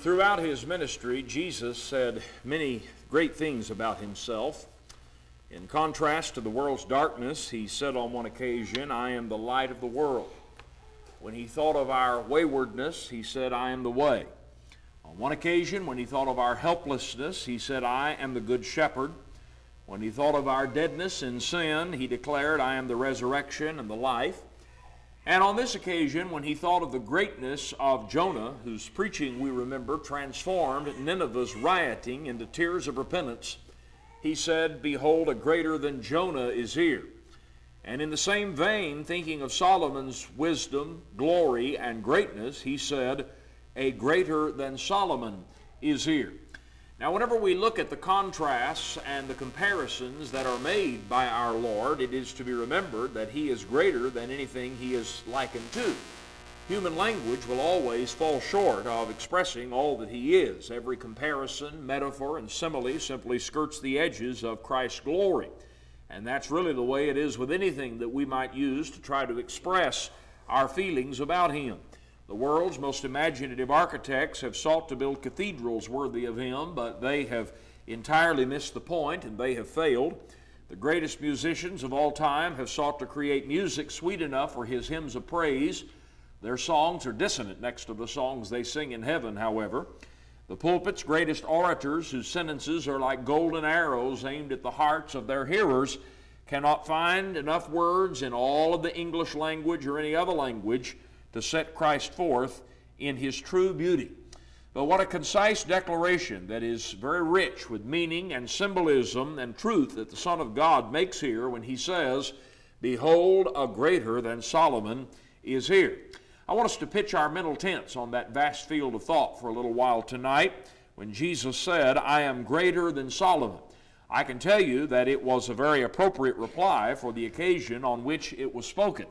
Throughout his ministry, Jesus said many great things about himself. In contrast to the world's darkness, he said on one occasion, I am the light of the world. When he thought of our waywardness, he said, I am the way. On one occasion, when he thought of our helplessness, he said, I am the good shepherd. When he thought of our deadness in sin, he declared, I am the resurrection and the life. And on this occasion, when he thought of the greatness of Jonah, whose preaching we remember transformed Nineveh's rioting into tears of repentance, he said, Behold, a greater than Jonah is here. And in the same vein, thinking of Solomon's wisdom, glory, and greatness, he said, A greater than Solomon is here. Now, whenever we look at the contrasts and the comparisons that are made by our Lord, it is to be remembered that He is greater than anything He is likened to. Human language will always fall short of expressing all that He is. Every comparison, metaphor, and simile simply skirts the edges of Christ's glory. And that's really the way it is with anything that we might use to try to express our feelings about Him. The world's most imaginative architects have sought to build cathedrals worthy of him, but they have entirely missed the point and they have failed. The greatest musicians of all time have sought to create music sweet enough for his hymns of praise. Their songs are dissonant next to the songs they sing in heaven, however. The pulpit's greatest orators, whose sentences are like golden arrows aimed at the hearts of their hearers, cannot find enough words in all of the English language or any other language to set Christ forth in his true beauty. But what a concise declaration that is very rich with meaning and symbolism and truth that the Son of God makes here when he says, Behold, a greater than Solomon is here. I want us to pitch our mental tents on that vast field of thought for a little while tonight when Jesus said, I am greater than Solomon. I can tell you that it was a very appropriate reply for the occasion on which it was spoken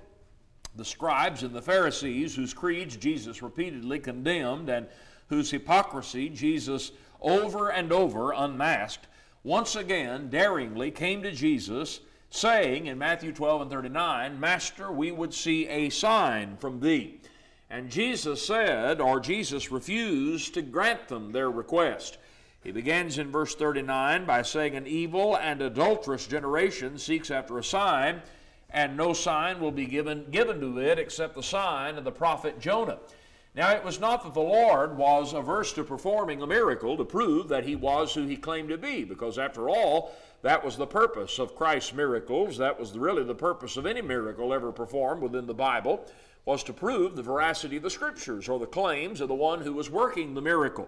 the scribes and the Pharisees, whose creeds Jesus repeatedly condemned and whose hypocrisy Jesus over and over unmasked, once again daringly came to Jesus, saying in Matthew 12 and 39, Master, we would see a sign from thee. And Jesus said, or Jesus refused to grant them their request. He begins in verse 39 by saying, An evil and adulterous generation seeks after a sign and no sign will be given, given to it except the sign of the prophet Jonah. Now, it was not that the Lord was averse to performing a miracle to prove that he was who he claimed to be, because after all, that was the purpose of Christ's miracles. That was really the purpose of any miracle ever performed within the Bible, was to prove the veracity of the Scriptures or the claims of the one who was working the miracle.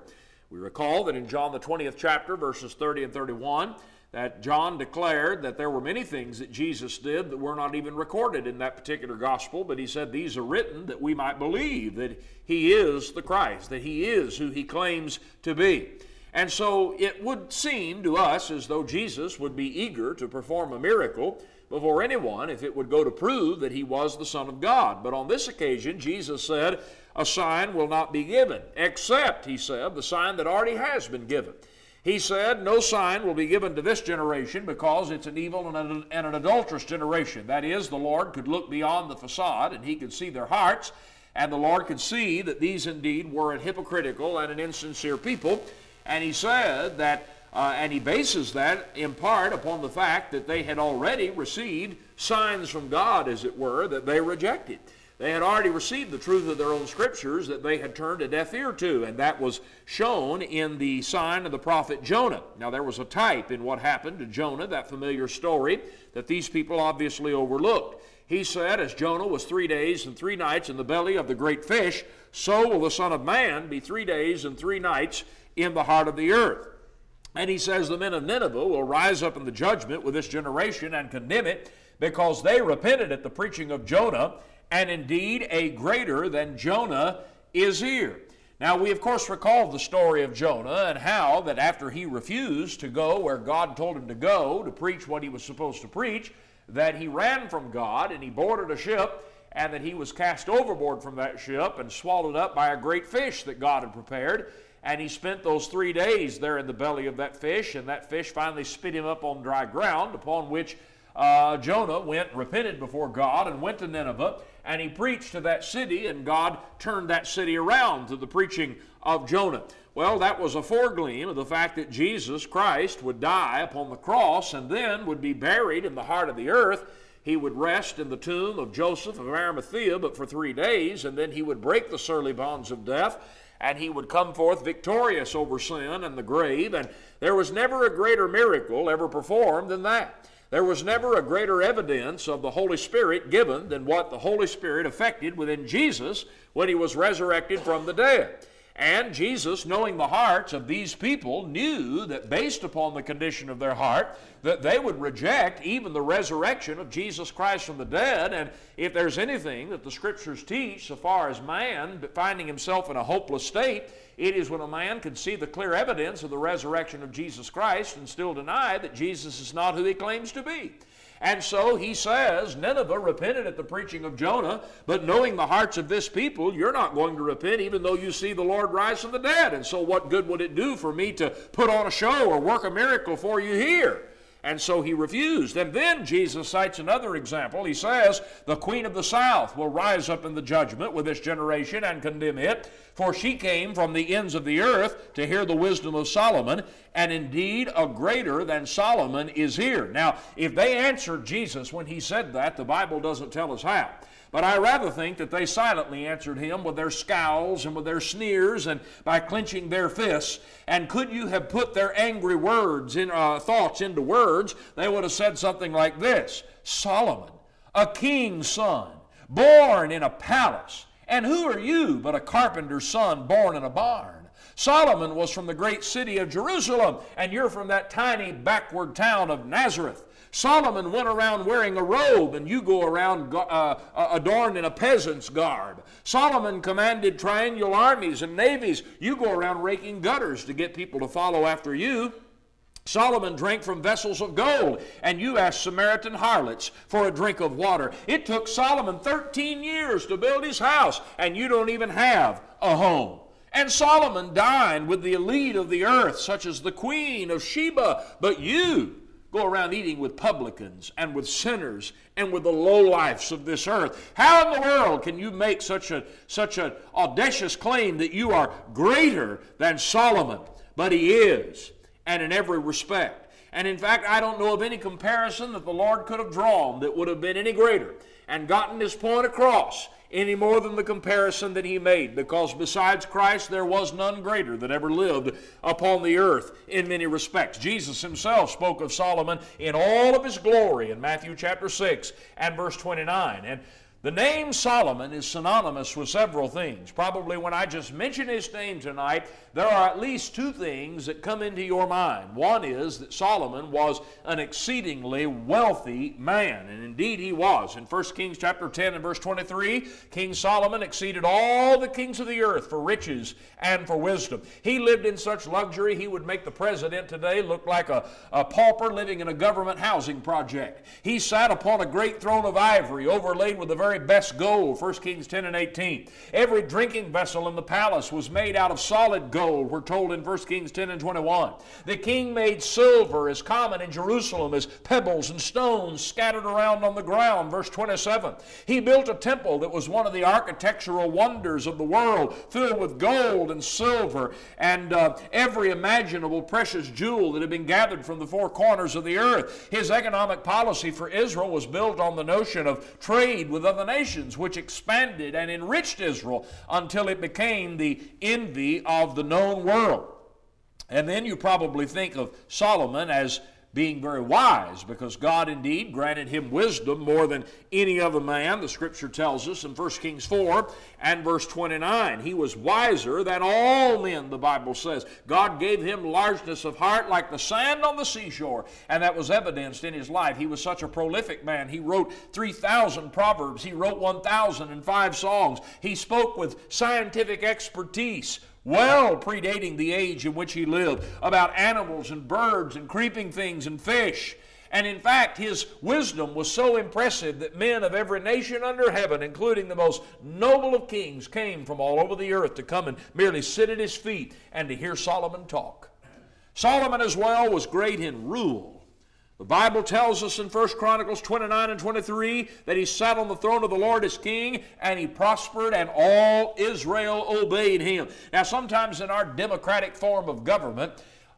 We recall that in John the 20th chapter, verses 30 and 31, that John declared that there were many things that Jesus did that were not even recorded in that particular gospel, but he said these are written that we might believe that he is the Christ, that he is who he claims to be. And so it would seem to us as though Jesus would be eager to perform a miracle before anyone if it would go to prove that he was the Son of God. But on this occasion, Jesus said, A sign will not be given, except, he said, the sign that already has been given. He said, No sign will be given to this generation because it's an evil and an, and an, adulterous generation. That is, the Lord could look beyond the facade and he could see their hearts, and the Lord could see that these indeed were an hypocritical and an insincere people. And he said that, uh, and he bases that in part upon the fact that they had already received signs from God, as it were, that they rejected. They had already received the truth of their own scriptures that they had turned a deaf ear to, and that was shown in the sign of the prophet Jonah. Now, there was a type in what happened to Jonah, that familiar story that these people obviously overlooked. He said, As Jonah was three days and three nights in the belly of the great fish, so will the Son of Man be three days and three nights in the heart of the earth. And he says, The men of Nineveh will rise up in the judgment with this generation and condemn it because they repented at the preaching of Jonah and indeed a greater than Jonah is here. Now, we of course recall the story of Jonah and how that after he refused to go where God told him to go to preach what he was supposed to preach, that he ran from God and he boarded a ship and that he was cast overboard from that ship and swallowed up by a great fish that God had prepared. And he spent those three days there in the belly of that fish, and that fish finally spit him up on dry ground, upon which uh, Jonah went, repented before God, and went to Nineveh, and he preached to that city, and God turned that city around to the preaching of Jonah. Well, that was a foregleam of the fact that Jesus Christ would die upon the cross and then would be buried in the heart of the earth. He would rest in the tomb of Joseph of Arimathea, but for three days, and then he would break the surly bonds of death, and he would come forth victorious over sin and the grave. And there was never a greater miracle ever performed than that. There was never a greater evidence of the Holy Spirit given than what the Holy Spirit effected within Jesus when he was resurrected from the dead. And Jesus, knowing the hearts of these people, knew that based upon the condition of their heart, that they would reject even the resurrection of Jesus Christ from the dead. And if there's anything that the Scriptures teach so far as man finding himself in a hopeless state, it is when a man can see the clear evidence of the resurrection of Jesus Christ and still deny that Jesus is not who he claims to be. And so he says, Nineveh repented at the preaching of Jonah, but knowing the hearts of this people, you're not going to repent even though you see the Lord rise from the dead. And so, what good would it do for me to put on a show or work a miracle for you here? And so he refused. And then Jesus cites another example. He says, The queen of the south will rise up in the judgment with this generation and condemn it, for she came from the ends of the earth to hear the wisdom of Solomon, and indeed a greater than Solomon is here. Now, if they answered Jesus when he said that, the Bible doesn't tell us how. But I rather think that they silently answered him with their scowls and with their sneers and by clenching their fists. And could you have put their angry words in uh, thoughts into words, they would have said something like this: Solomon, a king's son, born in a palace, and who are you but a carpenter's son born in a barn? Solomon was from the great city of Jerusalem, and you're from that tiny backward town of Nazareth. Solomon went around wearing a robe, and you go around uh, uh, adorned in a peasant's garb. Solomon commanded triangular armies and navies. You go around raking gutters to get people to follow after you. Solomon drank from vessels of gold, and you asked Samaritan harlots for a drink of water. It took Solomon 13 years to build his house, and you don't even have a home. And Solomon dined with the elite of the earth, such as the queen of Sheba, but you go around eating with publicans and with sinners and with the lowlifes of this earth. How in the world can you make such a such an audacious claim that you are greater than Solomon? But he is, and in every respect. And in fact, I don't know of any comparison that the Lord could have drawn that would have been any greater and gotten his point across any more than the comparison that he made, because besides Christ there was none greater that ever lived upon the earth in many respects. Jesus himself spoke of Solomon in all of his glory in Matthew chapter 6 and verse 29. And the name Solomon is synonymous with several things. Probably when I just mention his name tonight, there are at least two things that come into your mind. One is that Solomon was an exceedingly wealthy man, and indeed he was. In 1 Kings chapter 10 and verse 23, King Solomon exceeded all the kings of the earth for riches and for wisdom. He lived in such luxury he would make the president today look like a, a pauper living in a government housing project. He sat upon a great throne of ivory overlaid with the very very best gold, 1 Kings 10 and 18. Every drinking vessel in the palace was made out of solid gold, we're told in 1 Kings 10 and 21. The king made silver as common in Jerusalem as pebbles and stones scattered around on the ground, verse 27. He built a temple that was one of the architectural wonders of the world, filled with gold and silver and uh, every imaginable precious jewel that had been gathered from the four corners of the earth. His economic policy for Israel was built on the notion of trade with other the nations, which expanded and enriched Israel until it became the envy of the known world. And then you probably think of Solomon as being very wise, because God indeed granted him wisdom more than any other man, the scripture tells us in 1 Kings 4 and verse 29. He was wiser than all men, the Bible says. God gave him largeness of heart like the sand on the seashore, and that was evidenced in his life. He was such a prolific man. He wrote 3,000 proverbs, he wrote 1,005 songs. He spoke with scientific expertise well predating the age in which he lived, about animals and birds and creeping things and fish. And in fact, his wisdom was so impressive that men of every nation under heaven, including the most noble of kings, came from all over the earth to come and merely sit at his feet and to hear Solomon talk. Solomon as well was great in rule. The Bible tells us in 1 Chronicles 29 and 23 that he sat on the throne of the Lord as king and he prospered and all Israel obeyed him. Now, sometimes in our democratic form of government,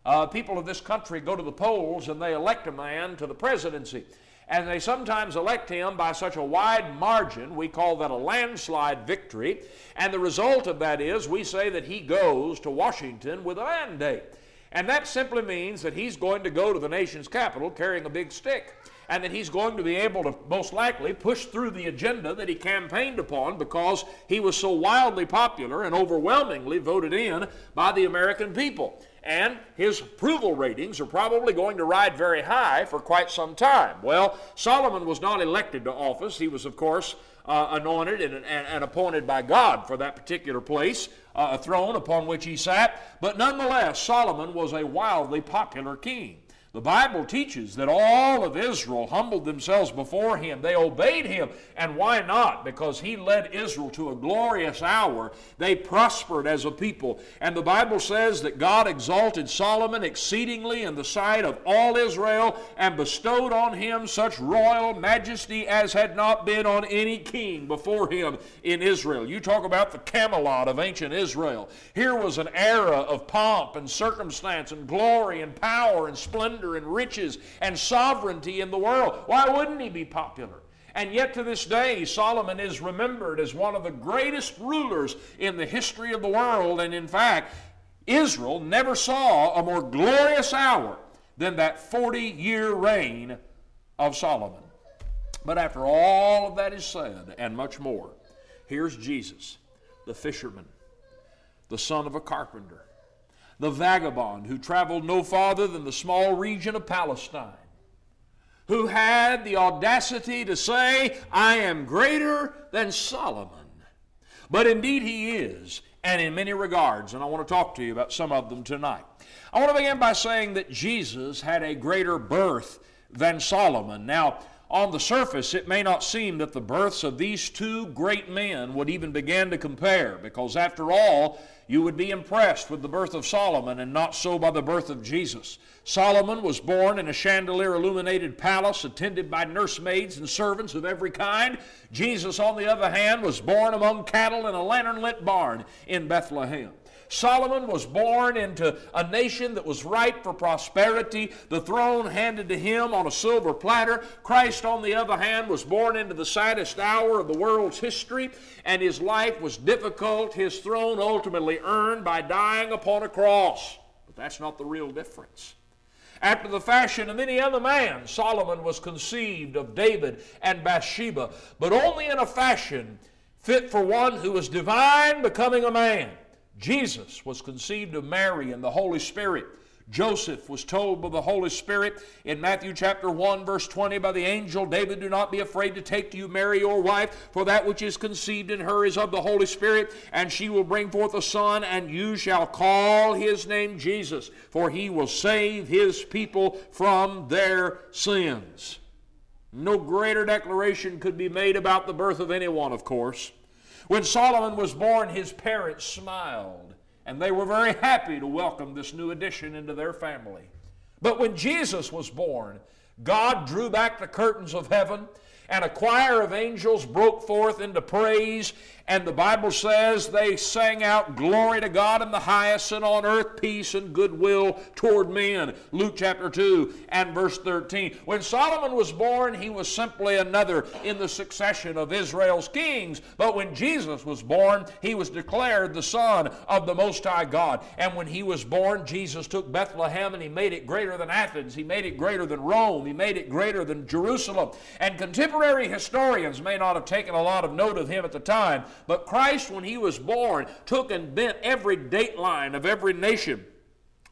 uh, people of this country go to the polls and they elect a man to the presidency. And they sometimes elect him by such a wide margin, we call that a landslide victory. And the result of that is we say that he goes to Washington with a mandate. And that simply means that he's going to go to the nation's capital carrying a big stick. And that he's going to be able to most likely push through the agenda that he campaigned upon because he was so wildly popular and overwhelmingly voted in by the American people. And his approval ratings are probably going to ride very high for quite some time. Well, Solomon was not elected to office. He was, of course, uh, anointed and, and, and, appointed by God for that particular place, uh, a throne upon which he sat. But nonetheless, Solomon was a wildly popular king. The Bible teaches that all of Israel humbled themselves before him. They obeyed him. And why not? Because he led Israel to a glorious hour. They prospered as a people. And the Bible says that God exalted Solomon exceedingly in the sight of all Israel and bestowed on him such royal majesty as had not been on any king before him in Israel. You talk about the Camelot of ancient Israel. Here was an era of pomp and circumstance and glory and power and splendor splendor and riches and sovereignty in the world. Why wouldn't he be popular? And yet to this day, Solomon is remembered as one of the greatest rulers in the history of the world. And in fact, Israel never saw a more glorious hour than that 40 year reign of Solomon. But after all of that is said, and much more, here's Jesus, the fisherman, the son of a carpenter, the vagabond who traveled no farther than the small region of Palestine, who had the audacity to say, I am greater than Solomon. But indeed he is, and in many regards, and I want to talk to you about some of them tonight. I want to begin by saying that Jesus had a greater birth than Solomon. Now, on the surface, it may not seem that the births of these two great men would even begin to compare, because after all, you would be impressed with the birth of Solomon and not so by the birth of Jesus. Solomon was born in a chandelier illuminated palace attended by nursemaids and servants of every kind. Jesus, on the other hand, was born among cattle in a lantern lit barn in Bethlehem. Solomon was born into a nation that was ripe for prosperity, the throne handed to him on a silver platter. Christ, on the other hand, was born into the saddest hour of the world's history, and his life was difficult, his throne ultimately earned by dying upon a cross. But that's not the real difference. After the fashion of any other man, Solomon was conceived of David and Bathsheba, but only in a fashion fit for one who was divine becoming a man. Jesus was conceived of Mary and the Holy Spirit. Joseph was told by the Holy Spirit in Matthew chapter 1, verse 20, by the angel, David, do not be afraid to take to you Mary your wife, for that which is conceived in her is of the Holy Spirit, and she will bring forth a son, and you shall call his name Jesus, for he will save his people from their sins. No greater declaration could be made about the birth of anyone, of course. When Solomon was born, his parents smiled, and they were very happy to welcome this new addition into their family. But when Jesus was born, God drew back the curtains of heaven and a choir of angels broke forth into praise. And the Bible says they sang out, Glory to God in the highest, and on earth peace and goodwill toward men. Luke chapter 2 and verse 13. When Solomon was born, he was simply another in the succession of Israel's kings. But when Jesus was born, he was declared the Son of the Most High God. And when he was born, Jesus took Bethlehem and he made it greater than Athens. He made it greater than Rome. He made it greater than Jerusalem. And contemporary historians may not have taken a lot of note of him at the time, but Christ, when he was born, took and bent every dateline of every nation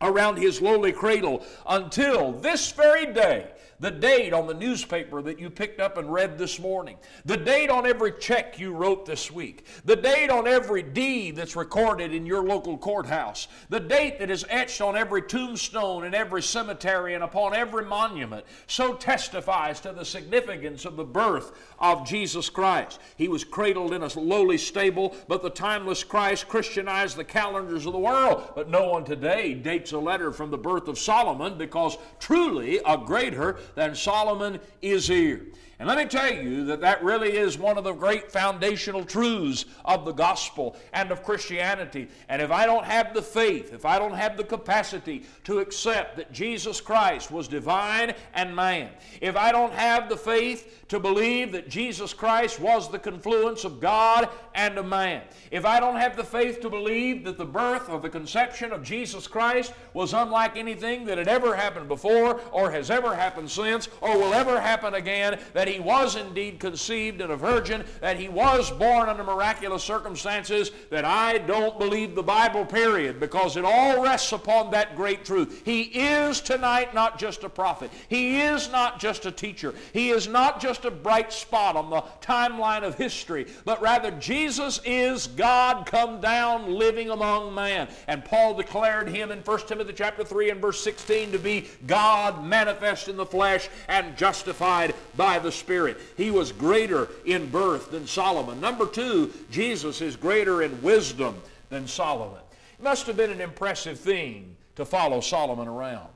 around his lowly cradle until this very day the date on the newspaper that you picked up and read this morning, the date on every check you wrote this week, the date on every deed that's recorded in your local courthouse, the date that is etched on every tombstone in every cemetery and upon every monument, so testifies to the significance of the birth of Jesus Christ. He was cradled in a lowly stable, but the timeless Christ Christianized the calendars of the world. But no one today dates a letter from the birth of Solomon because truly a greater than Solomon is here. And let me tell you that that really is one of the great foundational truths of the gospel and of Christianity. And if I don't have the faith, if I don't have the capacity to accept that Jesus Christ was divine and man, if I don't have the faith to believe that Jesus Christ was the confluence of God and of man, if I don't have the faith to believe that the birth or the conception of Jesus Christ was unlike anything that had ever happened before or has ever happened since or will ever happen again, that he was indeed conceived in a virgin, that he was born under miraculous circumstances, that I don't believe the Bible, period, because it all rests upon that great truth. He is tonight not just a prophet, he is not just a teacher, he is not just a bright spot on the timeline of history, but rather Jesus is God come down living among man. And Paul declared him in 1 Timothy chapter 3 and verse 16 to be God manifest in the flesh and justified by the Spirit. He was greater in birth than Solomon. Number two, Jesus is greater in wisdom than Solomon. It must have been an impressive thing to follow Solomon around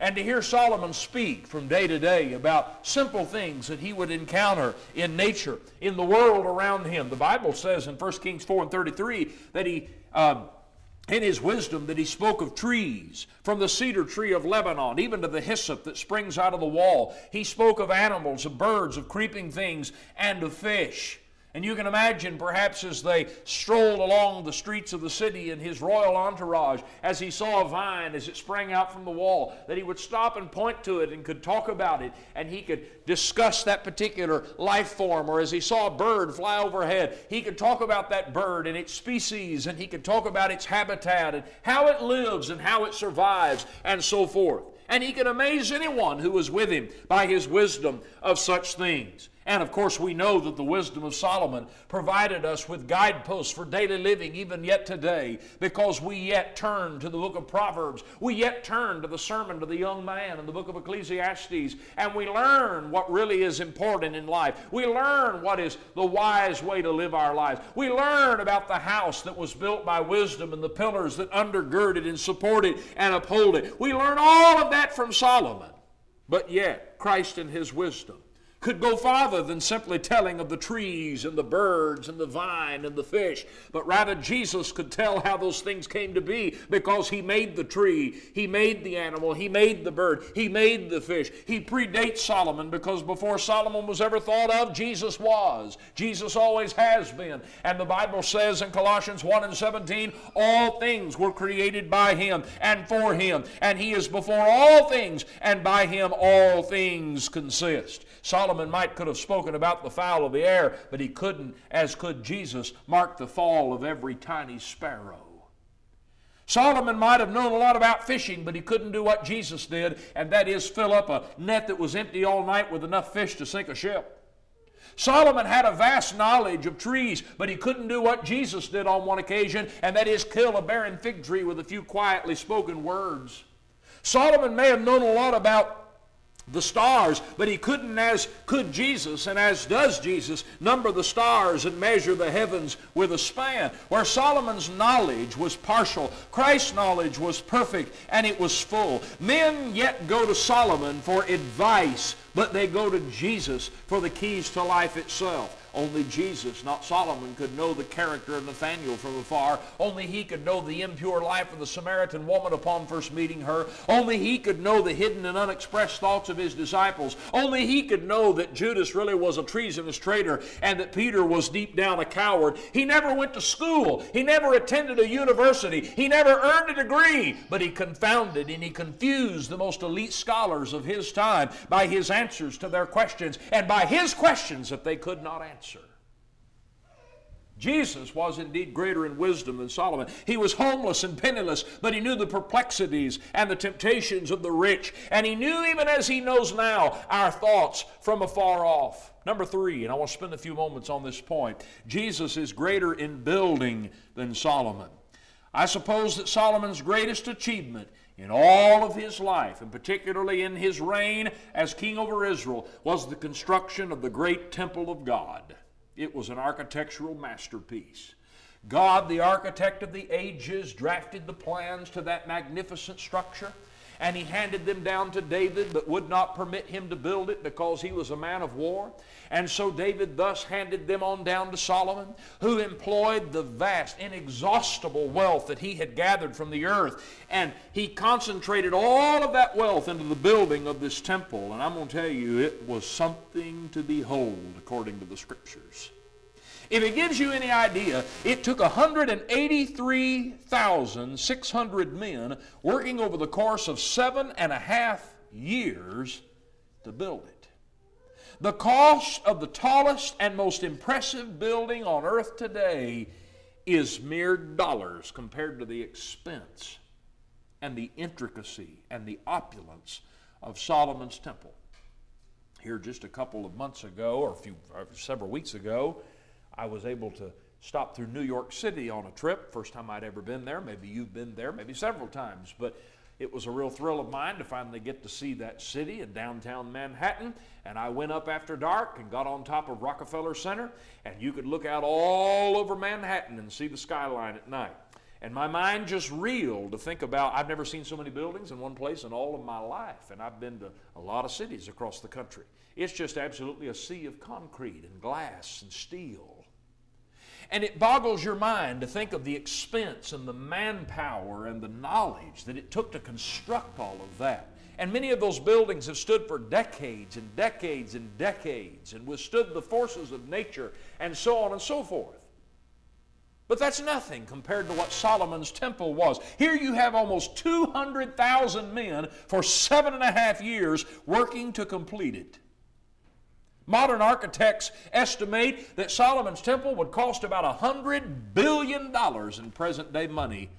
and to hear Solomon speak from day to day about simple things that he would encounter in nature, in the world around him. The Bible says in 1 Kings 4 and 33 that he. Um, in his wisdom that he spoke of trees, from the cedar tree of Lebanon, even to the hyssop that springs out of the wall. He spoke of animals, of birds, of creeping things, and of fish. And you can imagine, perhaps, as they strolled along the streets of the city in his royal entourage, as he saw a vine as it sprang out from the wall, that he would stop and point to it and could talk about it, and he could discuss that particular life form. Or as he saw a bird fly overhead, he could talk about that bird and its species, and he could talk about its habitat and how it lives and how it survives, and so forth. And he could amaze anyone who was with him by his wisdom of such things. And of course, we know that the wisdom of Solomon provided us with guideposts for daily living, even yet today, because we yet turn to the book of Proverbs. We yet turn to the sermon to the young man in the book of Ecclesiastes, and we learn what really is important in life. We learn what is the wise way to live our lives. We learn about the house that was built by wisdom and the pillars that undergird it and support it and uphold it. We learn all of that from Solomon. But yet, Christ in his wisdom could go farther than simply telling of the trees and the birds and the vine and the fish, but rather Jesus could tell how those things came to be because He made the tree, He made the animal, He made the bird, He made the fish. He predates Solomon because before Solomon was ever thought of, Jesus was. Jesus always has been. And the Bible says in Colossians 1 and 17, all things were created by Him and for Him, and He is before all things, and by Him all things consist. Solomon might could have spoken about the fowl of the air, but he couldn't, as could Jesus, mark the fall of every tiny sparrow. Solomon might have known a lot about fishing, but he couldn't do what Jesus did, and that is fill up a net that was empty all night with enough fish to sink a ship. Solomon had a vast knowledge of trees, but he couldn't do what Jesus did on one occasion, and that is kill a barren fig tree with a few quietly spoken words. Solomon may have known a lot about the stars, but he couldn't, as could Jesus, and as does Jesus, number the stars and measure the heavens with a span. Where Solomon's knowledge was partial, Christ's knowledge was perfect, and it was full. Men yet go to Solomon for advice, but they go to Jesus for the keys to life itself. Only Jesus, not Solomon, could know the character of Nathanael from afar. Only he could know the impure life of the Samaritan woman upon first meeting her. Only he could know the hidden and unexpressed thoughts of his disciples. Only he could know that Judas really was a treasonous traitor and that Peter was deep down a coward. He never went to school. He never attended a university. He never earned a degree. But he confounded and he confused the most elite scholars of his time by his answers to their questions and by his questions that they could not answer. Jesus was indeed greater in wisdom than Solomon. He was homeless and penniless, but he knew the perplexities and the temptations of the rich. And he knew, even as he knows now, our thoughts from afar off. Number three, and I want to spend a few moments on this point Jesus is greater in building than Solomon. I suppose that Solomon's greatest achievement in all of his life, and particularly in his reign as king over Israel, was the construction of the great temple of God. It was an architectural masterpiece. God, the architect of the ages, drafted the plans to that magnificent structure and he handed them down to David, but would not permit him to build it because he was a man of war. And so David thus handed them on down to Solomon, who employed the vast, inexhaustible wealth that he had gathered from the earth. And he concentrated all of that wealth into the building of this temple. And I'm going to tell you, it was something to behold according to the scriptures. If it gives you any idea, it took 183,600 men working over the course of seven and a half years to build it. The cost of the tallest and most impressive building on earth today is mere dollars compared to the expense and the intricacy and the opulence of Solomon's temple. Here, just a couple of months ago, or a few, or several weeks ago, I was able to stop through New York City on a trip. First time I'd ever been there. Maybe you've been there, maybe several times. But it was a real thrill of mine to finally get to see that city in downtown Manhattan. And I went up after dark and got on top of Rockefeller Center, and you could look out all over Manhattan and see the skyline at night. And my mind just reeled to think about I've never seen so many buildings in one place in all of my life. And I've been to a lot of cities across the country. It's just absolutely a sea of concrete and glass and steel. And it boggles your mind to think of the expense and the manpower and the knowledge that it took to construct all of that. And many of those buildings have stood for decades and decades and decades and withstood the forces of nature and so on and so forth. But that's nothing compared to what Solomon's temple was. Here you have almost 200,000 men for seven and a half years working to complete it. Modern architects estimate that Solomon's temple would cost about a $100 billion in present day money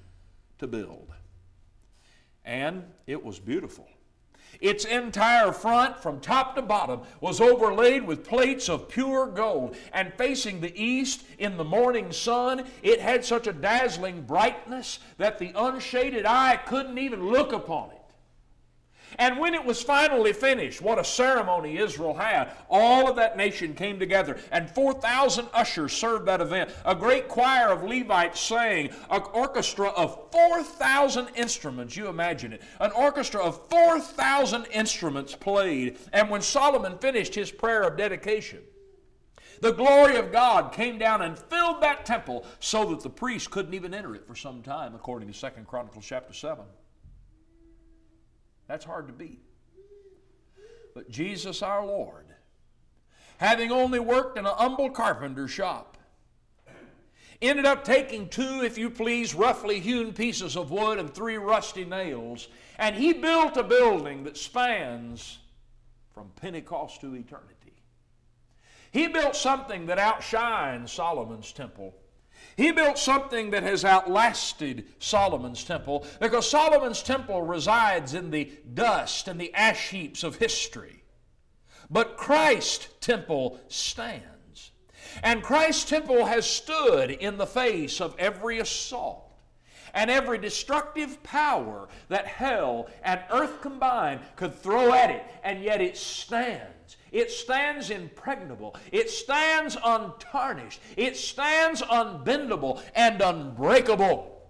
to build. And it was beautiful. Its entire front, from top to bottom, was overlaid with plates of pure gold. And facing the east in the morning sun, it had such a dazzling brightness that the unshaded eye couldn't even look upon it. And when it was finally finished, what a ceremony Israel had. All of that nation came together, and 4,000 ushers served that event. A great choir of Levites sang, an orchestra of 4,000 instruments. You imagine it. An orchestra of 4,000 instruments played. And when Solomon finished his prayer of dedication, the glory of God came down and filled that temple so that the priests couldn't even enter it for some time, according to 2 Chronicles chapter 7. That's hard to beat. But Jesus our Lord, having only worked in a humble carpenter shop, ended up taking two, if you please, roughly hewn pieces of wood and three rusty nails, and he built a building that spans from Pentecost to eternity. He built something that outshines Solomon's temple he built something that has outlasted Solomon's temple because Solomon's temple resides in the dust and the ash heaps of history. But Christ's temple stands. And Christ's temple has stood in the face of every assault and every destructive power that hell and earth combined could throw at it, and yet it stands it stands impregnable. It stands untarnished. It stands unbendable and unbreakable.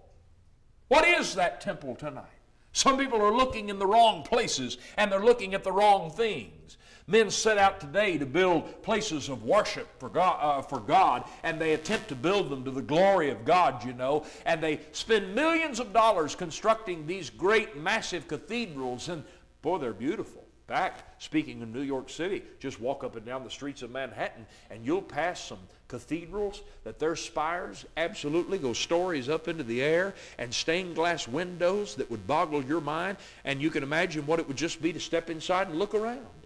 What is that temple tonight? Some people are looking in the wrong places and they're looking at the wrong things. Men set out today to build places of worship for God, uh, for God, and they attempt to build them to the glory of God, you know, and they spend millions of dollars constructing these great, massive cathedrals, and boy, they're beautiful fact, speaking of New York City, just walk up and down the streets of Manhattan and you'll pass some cathedrals that their spires absolutely go stories up into the air and stained glass windows that would boggle your mind and you can imagine what it would just be to step inside and look around.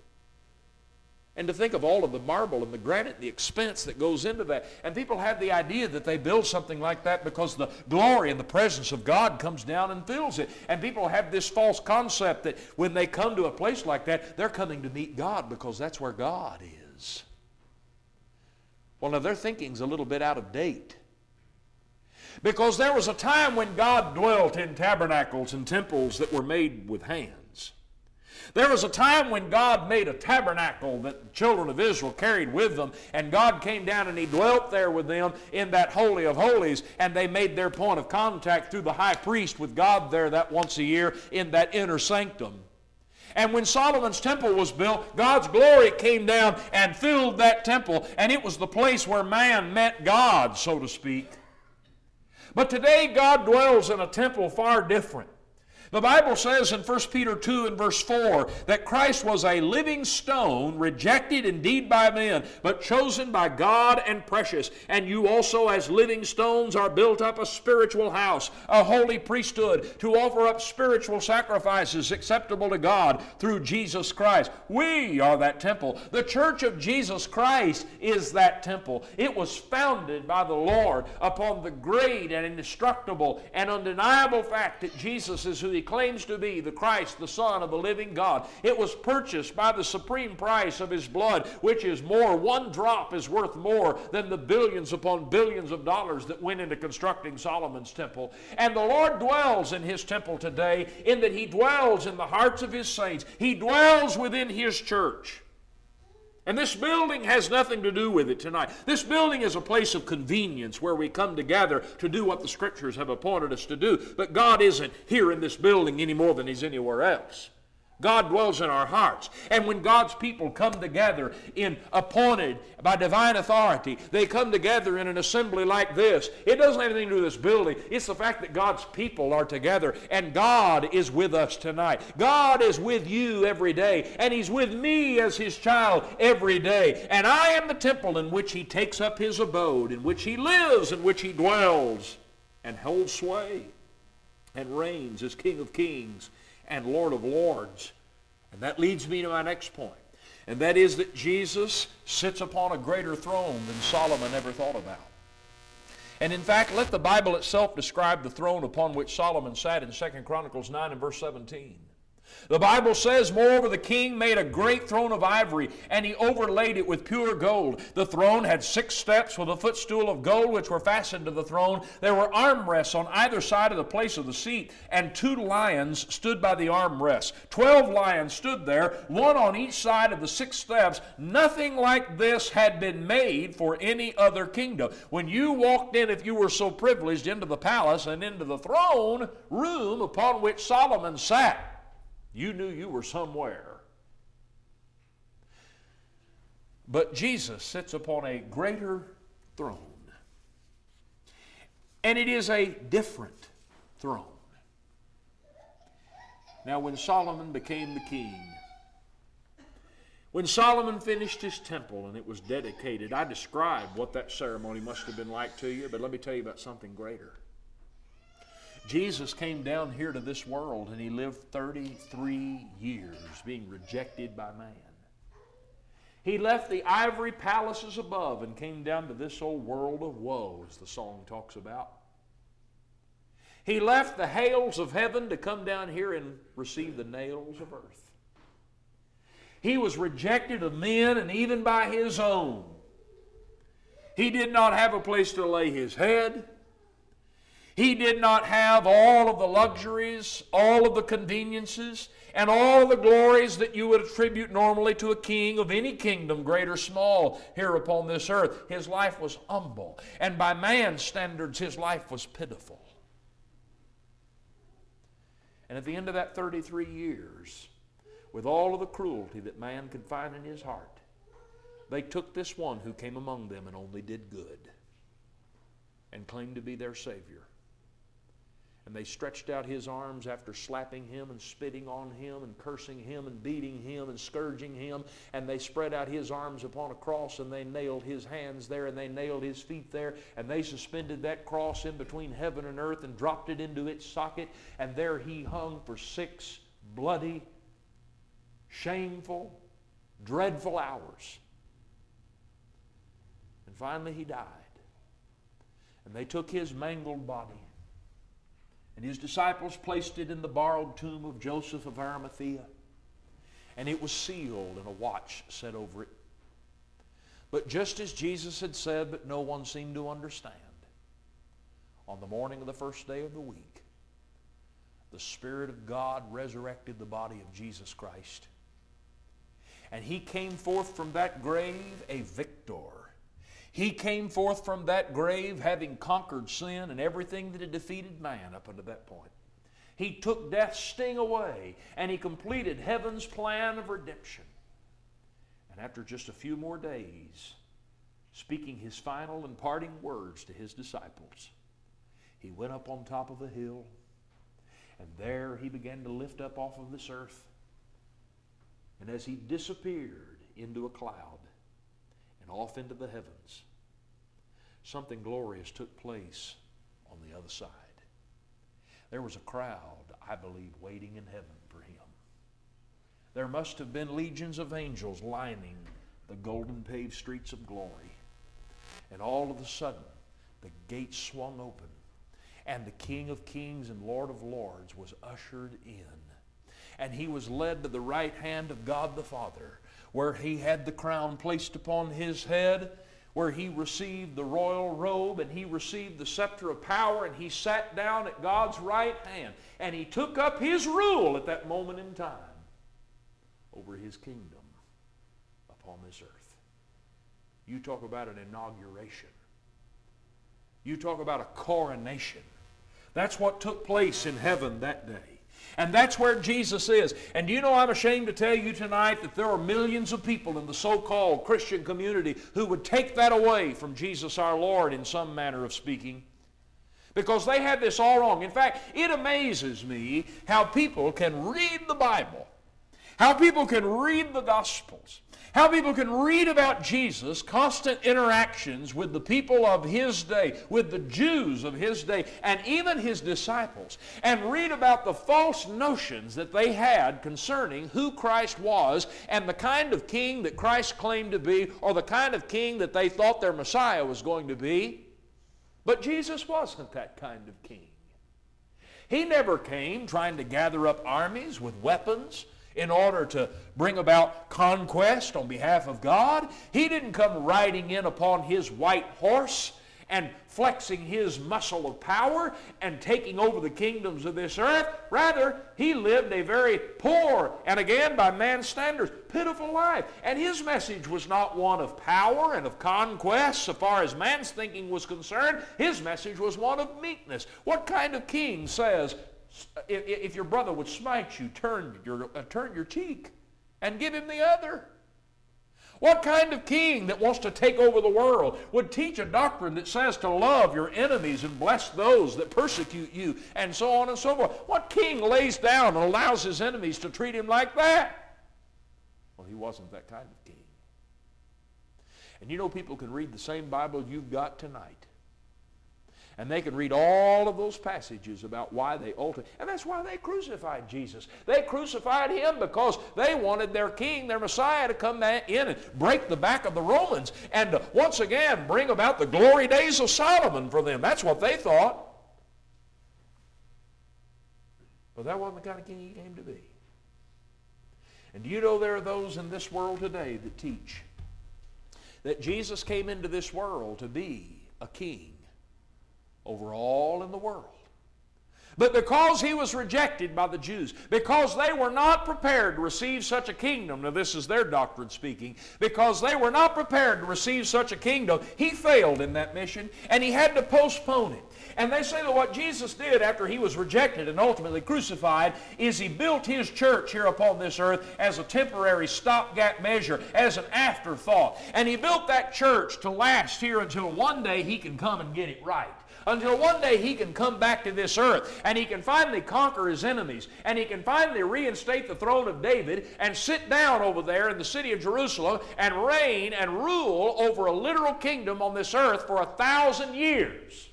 And to think of all of the marble and the granite, and the expense that goes into that. And people have the idea that they build something like that because the glory and the presence of God comes down and fills it. And people have this false concept that when they come to a place like that, they're coming to meet God because that's where God is. Well, now their thinking's a little bit out of date. Because there was a time when God dwelt in tabernacles and temples that were made with hands. There was a time when God made a tabernacle that the children of Israel carried with them, and God came down and He dwelt there with them in that Holy of Holies, and they made their point of contact through the high priest with God there that once a year in that inner sanctum. And when Solomon's temple was built, God's glory came down and filled that temple, and it was the place where man met God, so to speak. But today, God dwells in a temple far different. The Bible says in 1 Peter 2 and verse 4 that Christ was a living stone, rejected indeed by men, but chosen by God and precious. And you also, as living stones, are built up a spiritual house, a holy priesthood, to offer up spiritual sacrifices acceptable to God through Jesus Christ. We are that temple. The church of Jesus Christ is that temple. It was founded by the Lord upon the great and indestructible and undeniable fact that Jesus is who he claims to be the Christ, the Son of the living God. It was purchased by the supreme price of his blood, which is more. One drop is worth more than the billions upon billions of dollars that went into constructing Solomon's temple. And the Lord dwells in his temple today, in that he dwells in the hearts of his saints, he dwells within his church. And this building has nothing to do with it tonight. This building is a place of convenience where we come together to do what the Scriptures have appointed us to do. But God isn't here in this building any more than He's anywhere else. God dwells in our hearts. And when God's people come together in appointed by divine authority, they come together in an assembly like this. It doesn't have anything to do with this building. It's the fact that God's people are together and God is with us tonight. God is with you every day and He's with me as His child every day. And I am the temple in which He takes up His abode, in which He lives, in which He dwells and holds sway and reigns as King of kings and Lord of Lords. And that leads me to my next point. And that is that Jesus sits upon a greater throne than Solomon ever thought about. And in fact, let the Bible itself describe the throne upon which Solomon sat in 2 Chronicles 9 and verse 17. The Bible says, Moreover, the king made a great throne of ivory, and he overlaid it with pure gold. The throne had six steps with a footstool of gold, which were fastened to the throne. There were armrests on either side of the place of the seat, and two lions stood by the armrests. Twelve lions stood there, one on each side of the six steps. Nothing like this had been made for any other kingdom. When you walked in, if you were so privileged, into the palace and into the throne room upon which Solomon sat, you knew you were somewhere. But Jesus sits upon a greater throne. And it is a different throne. Now, when Solomon became the king, when Solomon finished his temple and it was dedicated, I described what that ceremony must have been like to you, but let me tell you about something greater. Jesus came down here to this world and he lived 33 years being rejected by man. He left the ivory palaces above and came down to this old world of woe, as the song talks about. He left the hails of heaven to come down here and receive the nails of earth. He was rejected of men and even by his own. He did not have a place to lay his head. He did not have all of the luxuries, all of the conveniences, and all the glories that you would attribute normally to a king of any kingdom, great or small, here upon this earth. His life was humble, and by man's standards, his life was pitiful. And at the end of that 33 years, with all of the cruelty that man could find in his heart, they took this one who came among them and only did good and claimed to be their Savior and they stretched out his arms after slapping him and spitting on him and cursing him and beating him and scourging him. And they spread out his arms upon a cross and they nailed his hands there and they nailed his feet there. And they suspended that cross in between heaven and earth and dropped it into its socket. And there he hung for six bloody, shameful, dreadful hours. And finally he died. And they took his mangled body and his disciples placed it in the borrowed tomb of Joseph of Arimathea. And it was sealed and a watch set over it. But just as Jesus had said, but no one seemed to understand, on the morning of the first day of the week, the Spirit of God resurrected the body of Jesus Christ. And he came forth from that grave a victor. He came forth from that grave having conquered sin and everything that had defeated man up unto that point. He took death's sting away and he completed heaven's plan of redemption. And after just a few more days, speaking his final and parting words to his disciples, he went up on top of a hill and there he began to lift up off of this earth. And as he disappeared into a cloud and off into the heavens, something glorious took place on the other side. There was a crowd, I believe, waiting in heaven for him. There must have been legions of angels lining the golden paved streets of glory. And all of a sudden, the gates swung open, and the King of Kings and Lord of Lords was ushered in. And he was led to the right hand of God the Father, where he had the crown placed upon his head where he received the royal robe and he received the scepter of power and he sat down at God's right hand and he took up his rule at that moment in time over his kingdom upon this earth. You talk about an inauguration. You talk about a coronation. That's what took place in heaven that day. And that's where Jesus is. And do you know I'm ashamed to tell you tonight that there are millions of people in the so called Christian community who would take that away from Jesus our Lord in some manner of speaking? Because they have this all wrong. In fact, it amazes me how people can read the Bible, how people can read the Gospels, how people can read about Jesus' constant interactions with the people of his day, with the Jews of his day, and even his disciples, and read about the false notions that they had concerning who Christ was and the kind of king that Christ claimed to be, or the kind of king that they thought their Messiah was going to be. But Jesus wasn't that kind of king. He never came trying to gather up armies with weapons in order to bring about conquest on behalf of God. He didn't come riding in upon his white horse and flexing his muscle of power and taking over the kingdoms of this earth. Rather, he lived a very poor, and again by man's standards, pitiful life. And his message was not one of power and of conquest so far as man's thinking was concerned. His message was one of meekness. What kind of king says, if your brother would smite you, turn your, uh, turn your cheek and give him the other. What kind of king that wants to take over the world would teach a doctrine that says to love your enemies and bless those that persecute you and so on and so forth? What king lays down and allows his enemies to treat him like that? Well, he wasn't that kind of king. And you know people can read the same Bible you've got tonight and they can read all of those passages about why they ultimately, and that's why they crucified Jesus. They crucified him because they wanted their king, their Messiah, to come in and break the back of the Romans and once again bring about the glory days of Solomon for them. That's what they thought. But that wasn't the kind of king he came to be. And do you know there are those in this world today that teach that Jesus came into this world to be a king over all in the world. But because he was rejected by the Jews, because they were not prepared to receive such a kingdom, now this is their doctrine speaking, because they were not prepared to receive such a kingdom, he failed in that mission and he had to postpone it. And they say that what Jesus did after he was rejected and ultimately crucified is he built his church here upon this earth as a temporary stopgap measure, as an afterthought. And he built that church to last here until one day he can come and get it right until one day he can come back to this earth and he can finally conquer his enemies and he can finally reinstate the throne of David and sit down over there in the city of Jerusalem and reign and rule over a literal kingdom on this earth for a thousand years.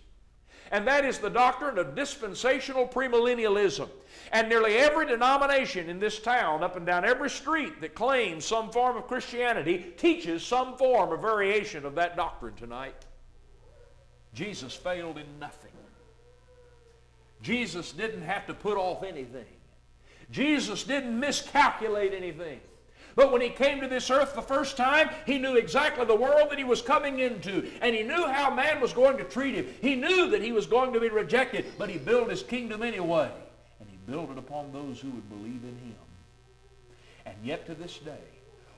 And that is the doctrine of dispensational premillennialism. And nearly every denomination in this town, up and down every street that claims some form of Christianity, teaches some form of variation of that doctrine tonight. Jesus failed in nothing. Jesus didn't have to put off anything. Jesus didn't miscalculate anything. But when he came to this earth the first time, he knew exactly the world that he was coming into. And he knew how man was going to treat him. He knew that he was going to be rejected, but he built his kingdom anyway. And he built it upon those who would believe in him. And yet to this day,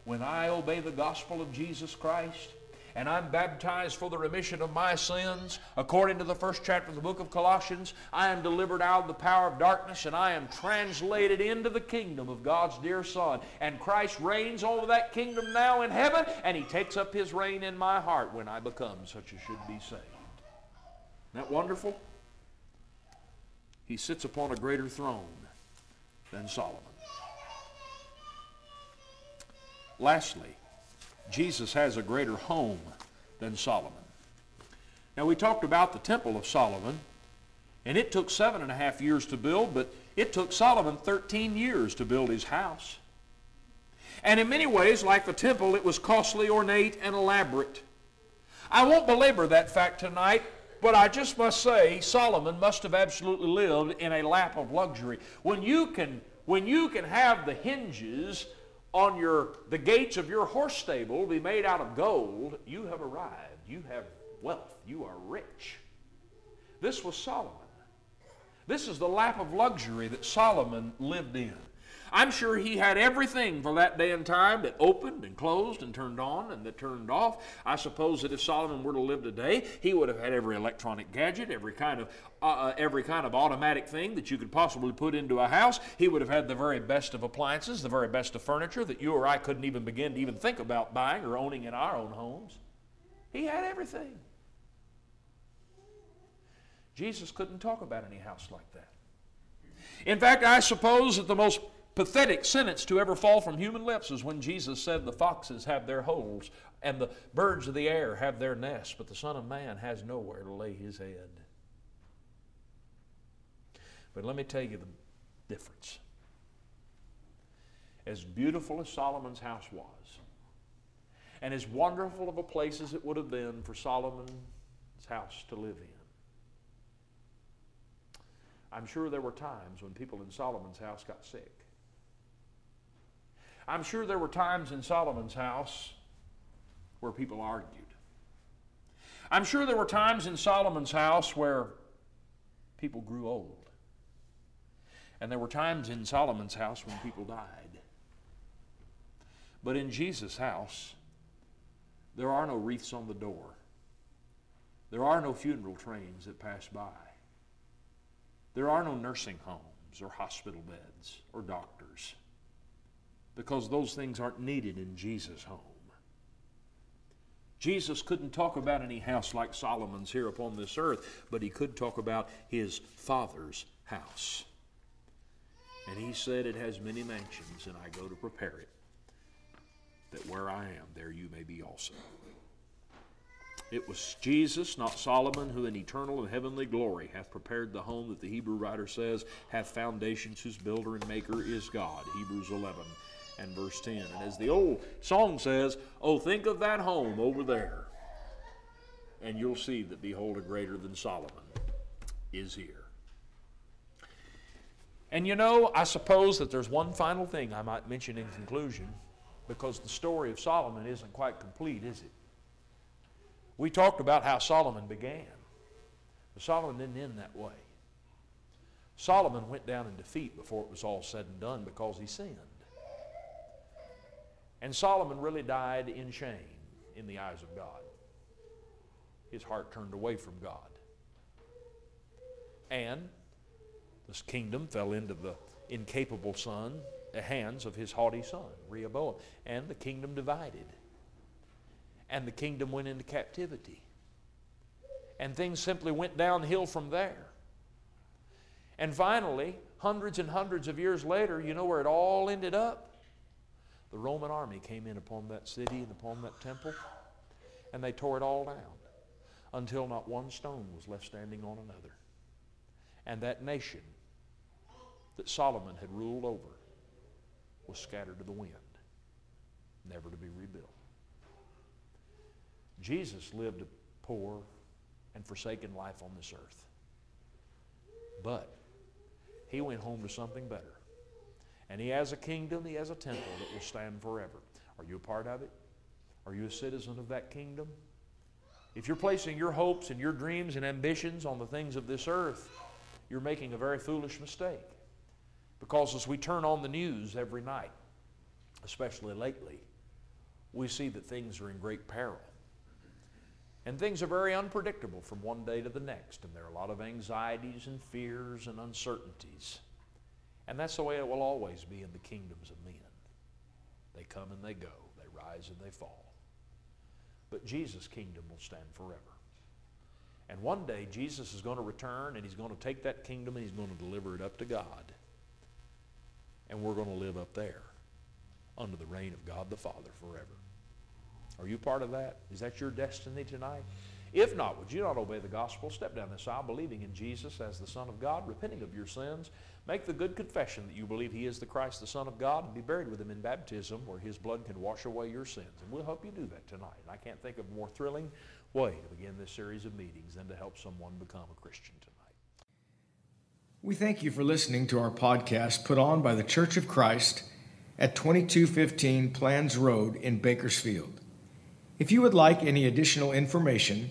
when I obey the gospel of Jesus Christ, and I'm baptized for the remission of my sins, according to the first chapter of the book of Colossians, I am delivered out of the power of darkness and I am translated into the kingdom of God's dear Son. And Christ reigns over that kingdom now in heaven, and He takes up His reign in my heart when I become such as should be saved. Isn't that wonderful? He sits upon a greater throne than Solomon. Lastly, Jesus has a greater home than Solomon. Now, we talked about the Temple of Solomon, and it took seven and a half years to build, but it took Solomon 13 years to build his house. And in many ways, like the temple, it was costly, ornate, and elaborate. I won't belabor that fact tonight, but I just must say Solomon must have absolutely lived in a lap of luxury. When you can, when you can have the hinges on your, the gates of your horse stable be made out of gold, you have arrived. You have wealth. You are rich. This was Solomon. This is the lap of luxury that Solomon lived in. I'm sure he had everything for that day and time that opened and closed and turned on and that turned off. I suppose that if Solomon were to live today, he would have had every electronic gadget, every kind of uh, uh, every kind of automatic thing that you could possibly put into a house. He would have had the very best of appliances, the very best of furniture that you or I couldn't even begin to even think about buying or owning in our own homes. He had everything. Jesus couldn't talk about any house like that. In fact, I suppose that the most pathetic sentence to ever fall from human lips is when Jesus said, The foxes have their holes, and the birds of the air have their nests, but the Son of Man has nowhere to lay his head. But let me tell you the difference. As beautiful as Solomon's house was, and as wonderful of a place as it would have been for Solomon's house to live in, I'm sure there were times when people in Solomon's house got sick. I'm sure there were times in Solomon's house where people argued. I'm sure there were times in Solomon's house where people grew old. And there were times in Solomon's house when people died. But in Jesus' house, there are no wreaths on the door. There are no funeral trains that pass by. There are no nursing homes or hospital beds or doctors because those things aren't needed in Jesus' home. Jesus couldn't talk about any house like Solomon's here upon this earth, but he could talk about his Father's house. And he said, It has many mansions, and I go to prepare it, that where I am, there you may be also. It was Jesus, not Solomon, who in eternal and heavenly glory hath prepared the home that the Hebrew writer says hath foundations whose builder and maker is God. Hebrews 11 and verse 10. And as the old song says, Oh, think of that home over there. And you'll see that, behold, a greater than Solomon is here. And you know, I suppose that there's one final thing I might mention in conclusion, because the story of Solomon isn't quite complete, is it? We talked about how Solomon began. But Solomon didn't end that way. Solomon went down in defeat before it was all said and done because he sinned. And Solomon really died in shame in the eyes of God. His heart turned away from God. And this kingdom fell into the incapable son, the hands of his haughty son, Rehoboam. And the kingdom divided. And the kingdom went into captivity. And things simply went downhill from there. And finally, hundreds and hundreds of years later, you know where it all ended up? The Roman army came in upon that city and upon that temple, and they tore it all down until not one stone was left standing on another. And that nation that Solomon had ruled over was scattered to the wind, never to be rebuilt. Jesus lived a poor and forsaken life on this earth. But he went home to something better. And he has a kingdom, he has a temple that will stand forever. Are you a part of it? Are you a citizen of that kingdom? If you're placing your hopes and your dreams and ambitions on the things of this earth, you're making a very foolish mistake. Because as we turn on the news every night, especially lately, we see that things are in great peril. And things are very unpredictable from one day to the next, and there are a lot of anxieties and fears and uncertainties. And that's the way it will always be in the kingdoms of men. They come and they go, they rise and they fall. But Jesus' kingdom will stand forever. And one day Jesus is going to return and he's going to take that kingdom and he's going to deliver it up to God. And we're going to live up there under the reign of God the Father forever. Are you part of that? Is that your destiny tonight? If not, would you not obey the gospel? Step down this aisle believing in Jesus as the Son of God, repenting of your sins. Make the good confession that you believe He is the Christ, the Son of God, and be buried with Him in baptism where His blood can wash away your sins. And we'll help you do that tonight. And I can't think of a more thrilling way to begin this series of meetings than to help someone become a Christian tonight. We thank you for listening to our podcast put on by the Church of Christ at 2215 Planz Road in Bakersfield. If you would like any additional information,